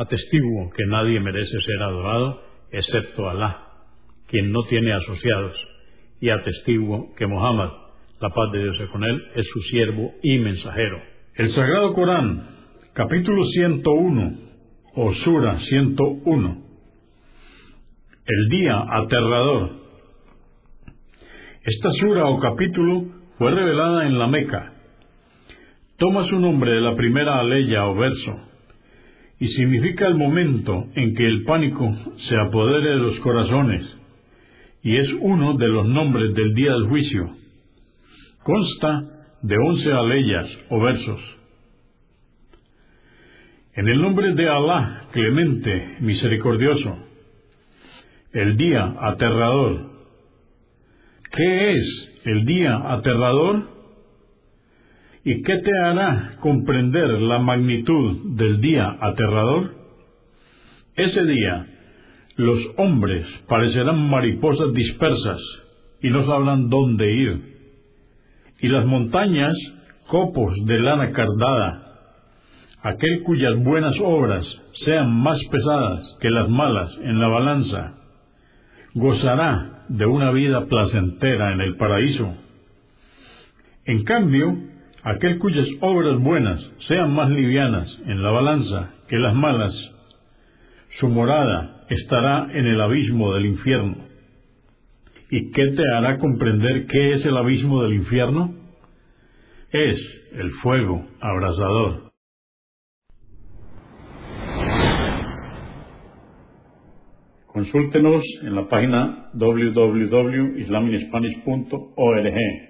Atestiguo que nadie merece ser adorado excepto Alá, quien no tiene asociados, y atestiguo que Muhammad, la paz de Dios sea con él, es su siervo y mensajero. El Sagrado Corán, capítulo 101, o Sura 101. El día aterrador. Esta sura o capítulo fue revelada en la Meca. Toma su nombre de la primera aleya o verso y significa el momento en que el pánico se apodere de los corazones, y es uno de los nombres del día del juicio. Consta de once aleyas o versos. En el nombre de Alá, clemente, misericordioso, el día aterrador. ¿Qué es el día aterrador? ¿Y qué te hará comprender la magnitud del día aterrador? Ese día los hombres parecerán mariposas dispersas y no sabrán dónde ir, y las montañas copos de lana cardada. Aquel cuyas buenas obras sean más pesadas que las malas en la balanza, gozará de una vida placentera en el paraíso. En cambio, aquel cuyas obras buenas sean más livianas en la balanza que las malas, su morada estará en el abismo del infierno. ¿Y qué te hará comprender qué es el abismo del infierno? Es el fuego abrasador. Consúltenos en la página www.islaminspanish.org